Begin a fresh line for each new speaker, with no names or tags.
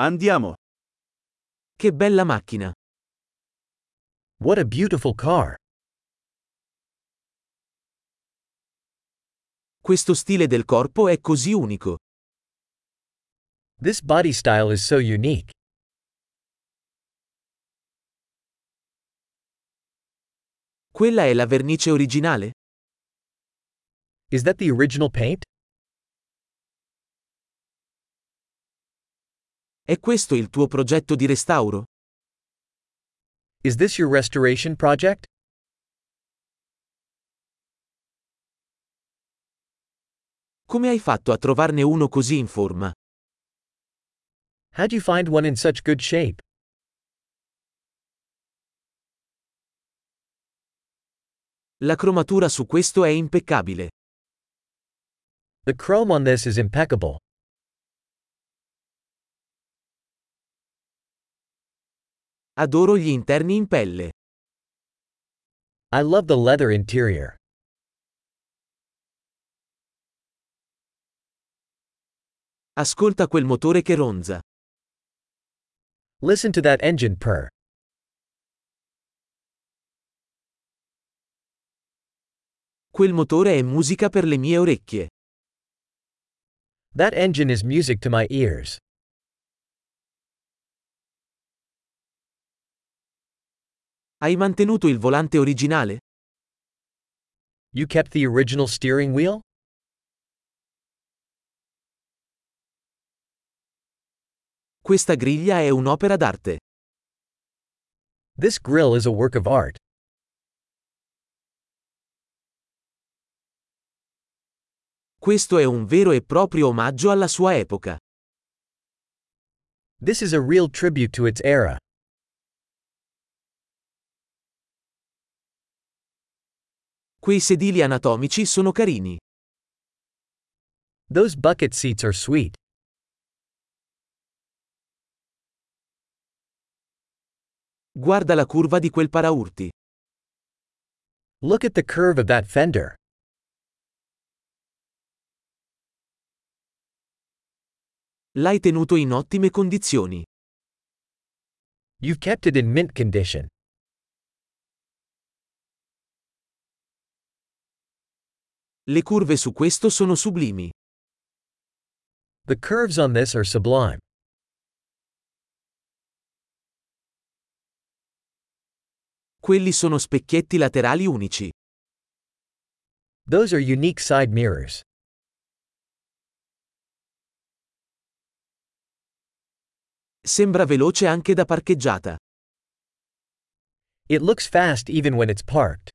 Andiamo.
Che bella macchina.
What a beautiful car.
Questo stile del corpo è così unico.
This body style is so unique.
Quella è la vernice originale?
Is that the original paint?
È questo il tuo progetto di restauro?
Is this your restoration project?
Come hai fatto a trovarne uno così in forma?
How'd you find one in such good shape?
La cromatura su questo è impeccabile.
The chrome on this is impeccable.
Adoro gli interni in pelle.
I love the leather interior.
Ascolta quel motore che ronza.
Listen to that engine purr.
Quel motore è musica per le mie orecchie.
That engine is music to my ears.
Hai mantenuto il volante originale?
You kept the original steering wheel?
Questa griglia è un'opera d'arte.
This grill is a work of art.
Questo è un vero e proprio omaggio alla sua epoca.
This is a real tribute to its era.
Quei sedili anatomici sono carini.
Those bucket seats are sweet.
Guarda la curva di quel paraurti.
Look at the curve of that fender.
L'hai tenuto in ottime condizioni.
You've kept it in mint condition.
Le curve su questo sono sublimi.
The curves on this are sublime.
Quelli sono specchietti laterali unici.
Those are unique side mirrors.
Sembra veloce anche da parcheggiata.
It looks fast even when it's parked.